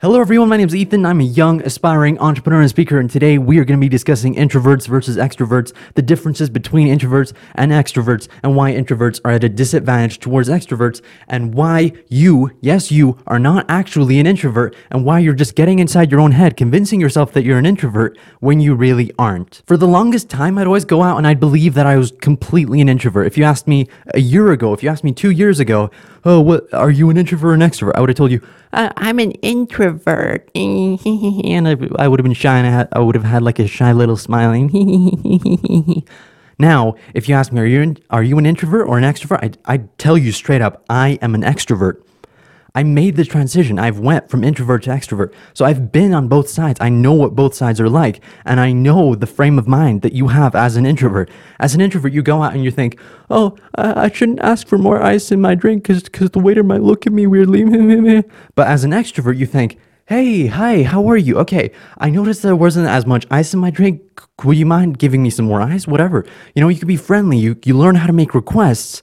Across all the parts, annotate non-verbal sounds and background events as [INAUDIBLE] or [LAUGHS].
Hello everyone, my name is Ethan. I'm a young, aspiring entrepreneur and speaker, and today we are going to be discussing introverts versus extroverts, the differences between introverts and extroverts, and why introverts are at a disadvantage towards extroverts, and why you, yes, you, are not actually an introvert, and why you're just getting inside your own head, convincing yourself that you're an introvert when you really aren't. For the longest time, I'd always go out and I'd believe that I was completely an introvert. If you asked me a year ago, if you asked me two years ago, oh, what are you an introvert or an extrovert? I would have told you, uh, I'm an introvert, [LAUGHS] and I, I would have been shy, and I, I would have had like a shy little smiling. [LAUGHS] now, if you ask me, are you an, are you an introvert or an extrovert? I'd, I'd tell you straight up, I am an extrovert. I made the transition. I've went from introvert to extrovert. So I've been on both sides. I know what both sides are like. And I know the frame of mind that you have as an introvert. As an introvert, you go out and you think, oh, I shouldn't ask for more ice in my drink because the waiter might look at me weirdly. [LAUGHS] but as an extrovert, you think, hey, hi, how are you? Okay, I noticed there wasn't as much ice in my drink. Would you mind giving me some more ice? Whatever. You know, you can be friendly. You, you learn how to make requests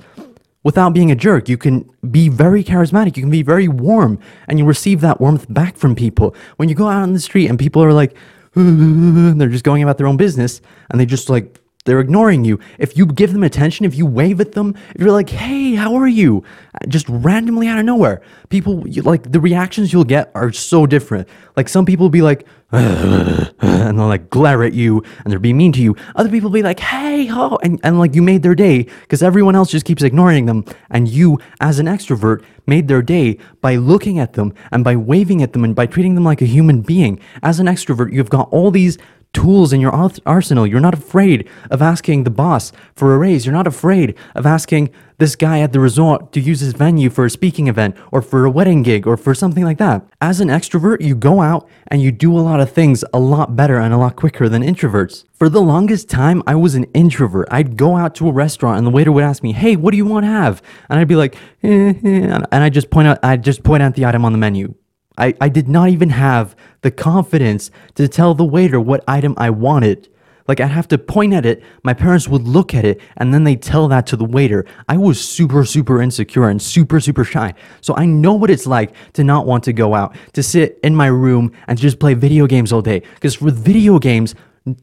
without being a jerk. You can be very charismatic. You can be very warm and you receive that warmth back from people. When you go out on the street and people are like, [LAUGHS] they're just going about their own business and they just like, they're ignoring you. If you give them attention, if you wave at them, if you're like, hey, how are you? Just randomly out of nowhere, people, you, like, the reactions you'll get are so different. Like, some people will be like, [LAUGHS] and they'll like glare at you and they'll be mean to you. Other people will be like, hey, ho, and, and like you made their day because everyone else just keeps ignoring them. And you, as an extrovert, made their day by looking at them and by waving at them and by treating them like a human being. As an extrovert, you've got all these tools in your arsenal. You're not afraid of asking the boss for a raise. You're not afraid of asking this guy at the resort to use his venue for a speaking event or for a wedding gig or for something like that. As an extrovert, you go out and you do a lot of things a lot better and a lot quicker than introverts. For the longest time, I was an introvert. I'd go out to a restaurant and the waiter would ask me, "Hey, what do you want to have?" And I'd be like, eh, eh, and I just point out, I'd just point out the item on the menu. I, I did not even have the confidence to tell the waiter what item I wanted. Like I'd have to point at it, my parents would look at it, and then they tell that to the waiter. I was super, super insecure and super, super shy. So I know what it's like to not want to go out, to sit in my room and just play video games all day. Because with video games,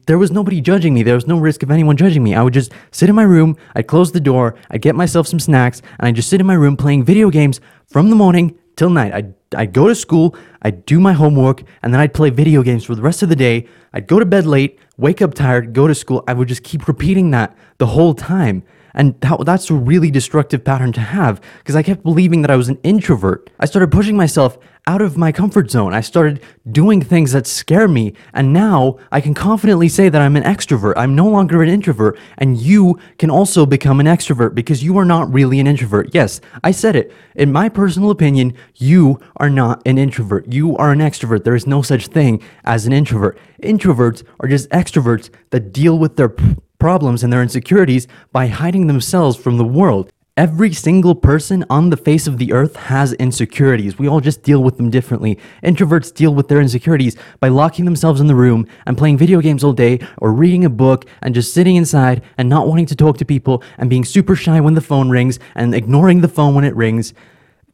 there was nobody judging me. There was no risk of anyone judging me. I would just sit in my room, I'd close the door, I'd get myself some snacks, and I'd just sit in my room playing video games from the morning till night. I'd, I'd go to school, I'd do my homework, and then I'd play video games for the rest of the day. I'd go to bed late, wake up tired, go to school. I would just keep repeating that the whole time. And that, that's a really destructive pattern to have because I kept believing that I was an introvert. I started pushing myself out of my comfort zone. I started doing things that scare me. And now I can confidently say that I'm an extrovert. I'm no longer an introvert. And you can also become an extrovert because you are not really an introvert. Yes, I said it. In my personal opinion, you are not an introvert. You are an extrovert. There is no such thing as an introvert. Introverts are just extroverts that deal with their problems and their insecurities by hiding themselves from the world. Every single person on the face of the earth has insecurities. We all just deal with them differently. Introverts deal with their insecurities by locking themselves in the room and playing video games all day or reading a book and just sitting inside and not wanting to talk to people and being super shy when the phone rings and ignoring the phone when it rings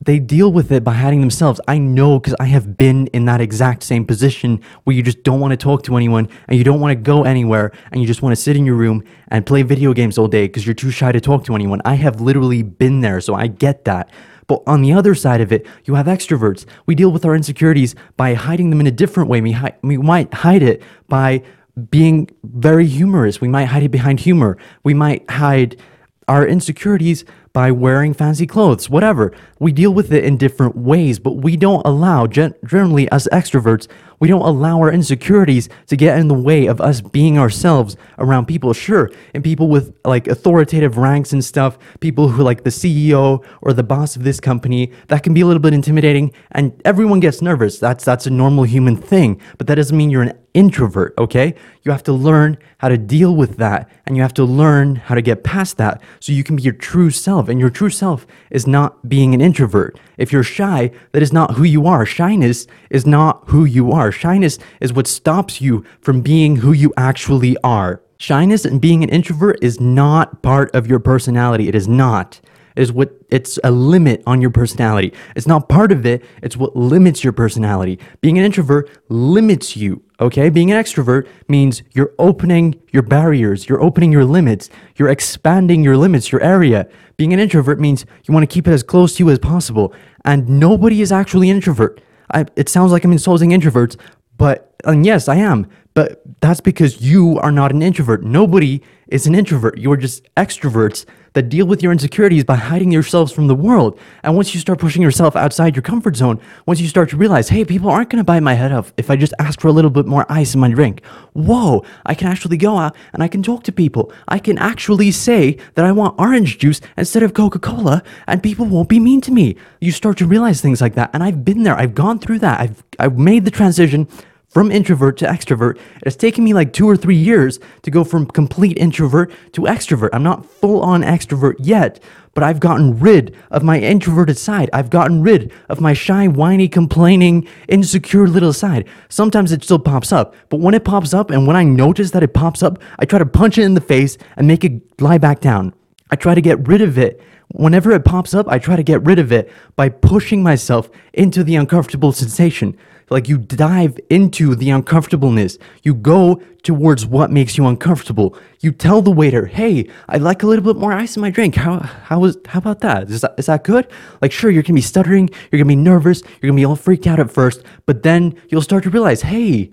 they deal with it by hiding themselves. I know because I have been in that exact same position where you just don't want to talk to anyone and you don't want to go anywhere and you just want to sit in your room and play video games all day because you're too shy to talk to anyone. I have literally been there, so I get that. But on the other side of it, you have extroverts. We deal with our insecurities by hiding them in a different way. We, hi- we might hide it by being very humorous. We might hide it behind humor. We might hide our insecurities by wearing fancy clothes, whatever. We deal with it in different ways, but we don't allow, generally as extroverts, we don't allow our insecurities to get in the way of us being ourselves around people. Sure, and people with like authoritative ranks and stuff, people who like the CEO or the boss of this company, that can be a little bit intimidating and everyone gets nervous. That's that's a normal human thing, but that doesn't mean you're an introvert, okay? You have to learn how to deal with that and you have to learn how to get past that so you can be your true self. And your true self is not being an introvert. If you're shy, that is not who you are. Shyness is not who you are. Shyness is what stops you from being who you actually are. Shyness and being an introvert is not part of your personality. It is not. It is what it's a limit on your personality. It's not part of it, it's what limits your personality. Being an introvert limits you, okay? Being an extrovert means you're opening your barriers, you're opening your limits, you're expanding your limits, your area. Being an introvert means you want to keep it as close to you as possible. And nobody is actually an introvert. I, it sounds like I'm insulting introverts, but and yes, I am. But that's because you are not an introvert. Nobody is an introvert. You are just extroverts that deal with your insecurities by hiding yourselves from the world. And once you start pushing yourself outside your comfort zone, once you start to realize, hey, people aren't going to bite my head off if I just ask for a little bit more ice in my drink. Whoa, I can actually go out and I can talk to people. I can actually say that I want orange juice instead of Coca Cola, and people won't be mean to me. You start to realize things like that. And I've been there, I've gone through that. I've, I've made the transition from introvert to extrovert. It's taken me like two or three years to go from complete introvert to extrovert. I'm not full on extrovert yet, but I've gotten rid of my introverted side. I've gotten rid of my shy, whiny, complaining, insecure little side. Sometimes it still pops up, but when it pops up and when I notice that it pops up, I try to punch it in the face and make it lie back down. I try to get rid of it. Whenever it pops up, I try to get rid of it by pushing myself into the uncomfortable sensation. Like you dive into the uncomfortableness. You go towards what makes you uncomfortable. You tell the waiter, "Hey, I'd like a little bit more ice in my drink. How how is how about that? Is that is that good?" Like sure, you're gonna be stuttering. You're gonna be nervous. You're gonna be all freaked out at first, but then you'll start to realize, "Hey,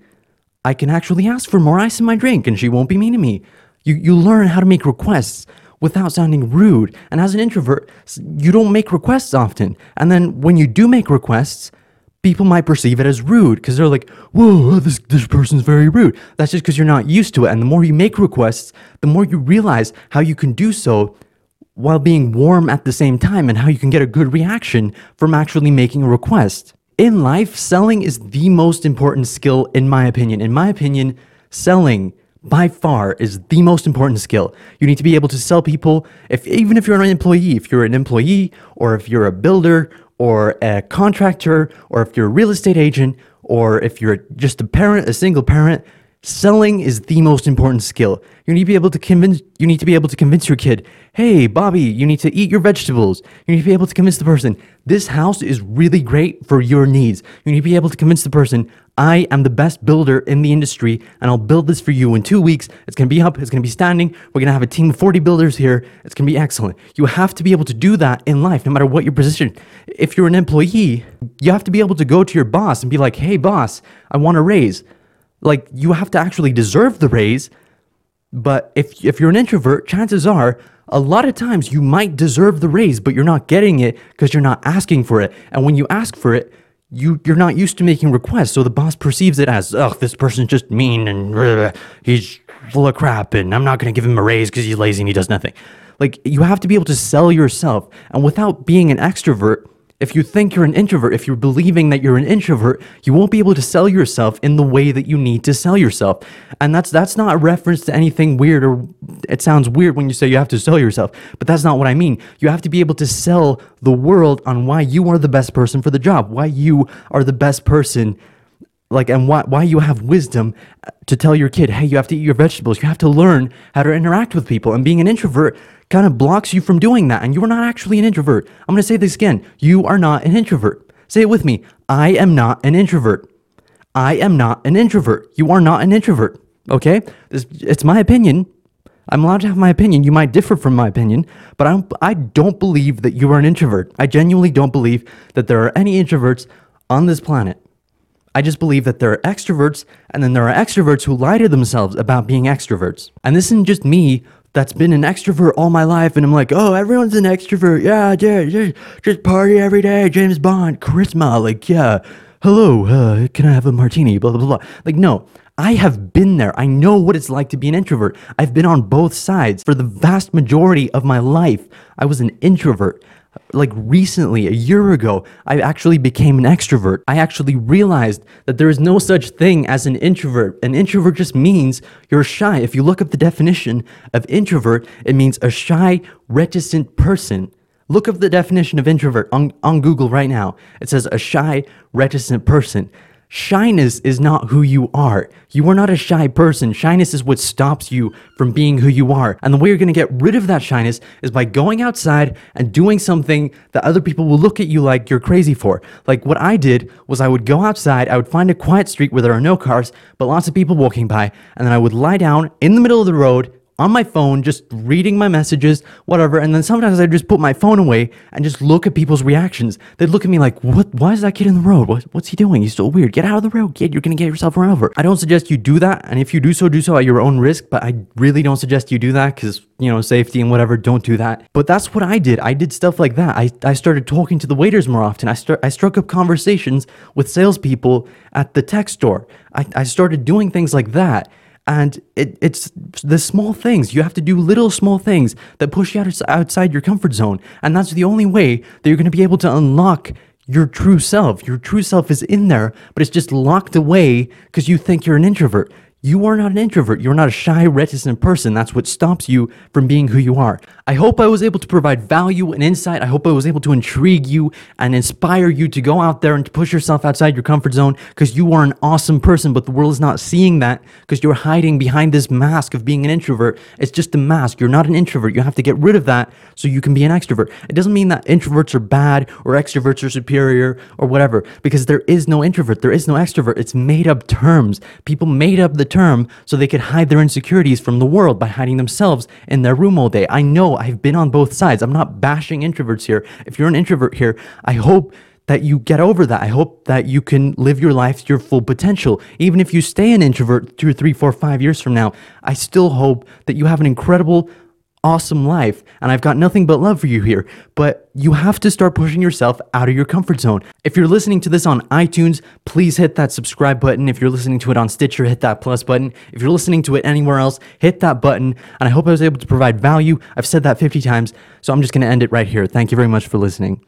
I can actually ask for more ice in my drink, and she won't be mean to me." You you learn how to make requests without sounding rude. And as an introvert, you don't make requests often. And then when you do make requests, people might perceive it as rude because they're like, whoa, oh, this, this person's very rude. That's just because you're not used to it. And the more you make requests, the more you realize how you can do so while being warm at the same time and how you can get a good reaction from actually making a request. In life, selling is the most important skill, in my opinion. In my opinion, selling by far is the most important skill. You need to be able to sell people if even if you're an employee, if you're an employee or if you're a builder or a contractor or if you're a real estate agent or if you're just a parent, a single parent, selling is the most important skill. You need to be able to convince you need to be able to convince your kid, "Hey, Bobby, you need to eat your vegetables." You need to be able to convince the person, "This house is really great for your needs." You need to be able to convince the person, "I am the best builder in the industry and I'll build this for you in 2 weeks. It's going to be up, it's going to be standing. We're going to have a team of 40 builders here. It's going to be excellent." You have to be able to do that in life no matter what your position. If you're an employee, you have to be able to go to your boss and be like, "Hey boss, I want a raise." Like you have to actually deserve the raise. But if if you're an introvert, chances are a lot of times you might deserve the raise, but you're not getting it because you're not asking for it. And when you ask for it, you you're not used to making requests, so the boss perceives it as, oh, this person's just mean and uh, he's full of crap, and I'm not gonna give him a raise because he's lazy and he does nothing. Like you have to be able to sell yourself, and without being an extrovert, if you think you're an introvert, if you're believing that you're an introvert, you won't be able to sell yourself in the way that you need to sell yourself. And that's that's not a reference to anything weird or it sounds weird when you say you have to sell yourself, but that's not what I mean. You have to be able to sell the world on why you are the best person for the job, why you are the best person like and why why you have wisdom uh, to tell your kid, "Hey, you have to eat your vegetables. You have to learn how to interact with people." And being an introvert kind of blocks you from doing that. And you're not actually an introvert. I'm going to say this again. You are not an introvert. Say it with me. I am not an introvert. I am not an introvert. You are not an introvert. Okay? This, it's my opinion. I'm allowed to have my opinion. You might differ from my opinion, but I don't, I don't believe that you are an introvert. I genuinely don't believe that there are any introverts on this planet. I just believe that there are extroverts, and then there are extroverts who lie to themselves about being extroverts. And this isn't just me that's been an extrovert all my life, and I'm like, oh, everyone's an extrovert. Yeah, yeah, yeah just party every day. James Bond, charisma. Like, yeah, hello, uh, can I have a martini? Blah, blah, blah. Like, no, I have been there. I know what it's like to be an introvert. I've been on both sides. For the vast majority of my life, I was an introvert like recently, a year ago, I actually became an extrovert. I actually realized that there is no such thing as an introvert. An introvert just means you're shy. If you look up the definition of introvert, it means a shy, reticent person. Look up the definition of introvert on, on Google right now. It says a shy, reticent person. Shyness is not who you are. You are not a shy person. Shyness is what stops you from being who you are. And the way you're going to get rid of that shyness is by going outside and doing something that other people will look at you like you're crazy for. Like what I did was I would go outside, I would find a quiet street where there are no cars, but lots of people walking by, and then I would lie down in the middle of the road on my phone, just reading my messages, whatever. And then sometimes I just put my phone away and just look at people's reactions. They'd look at me like, "What? Why is that kid in the road? What, what's he doing? He's so weird. Get out of the road, kid. You're gonna get yourself run over." I don't suggest you do that, and if you do so, do so at your own risk. But I really don't suggest you do that because you know safety and whatever. Don't do that. But that's what I did. I did stuff like that. I, I started talking to the waiters more often. I start I struck up conversations with salespeople at the tech store. I, I started doing things like that. And it, it's the small things. You have to do little small things that push you out, outside your comfort zone. And that's the only way that you're going to be able to unlock your true self. Your true self is in there, but it's just locked away because you think you're an introvert. You are not an introvert. You're not a shy, reticent person. That's what stops you from being who you are. I hope I was able to provide value and insight. I hope I was able to intrigue you and inspire you to go out there and to push yourself outside your comfort zone because you are an awesome person, but the world is not seeing that because you're hiding behind this mask of being an introvert. It's just a mask. You're not an introvert. You have to get rid of that so you can be an extrovert. It doesn't mean that introverts are bad or extroverts are superior or whatever because there is no introvert. There is no extrovert. It's made up terms. People made up the term so they could hide their insecurities from the world by hiding themselves in their room all day. I know I've been on both sides. I'm not bashing introverts here. If you're an introvert here, I hope that you get over that. I hope that you can live your life to your full potential. Even if you stay an introvert two three, four, five years from now, I still hope that you have an incredible awesome life and I've got nothing but love for you here. But you have to start pushing yourself out of your comfort zone. If you're listening to this on iTunes, please hit that subscribe button. If you're listening to it on Stitcher, hit that plus button. If you're listening to it anywhere else, hit that button. And I hope I was able to provide value. I've said that 50 times, so I'm just going to end it right here. Thank you very much for listening.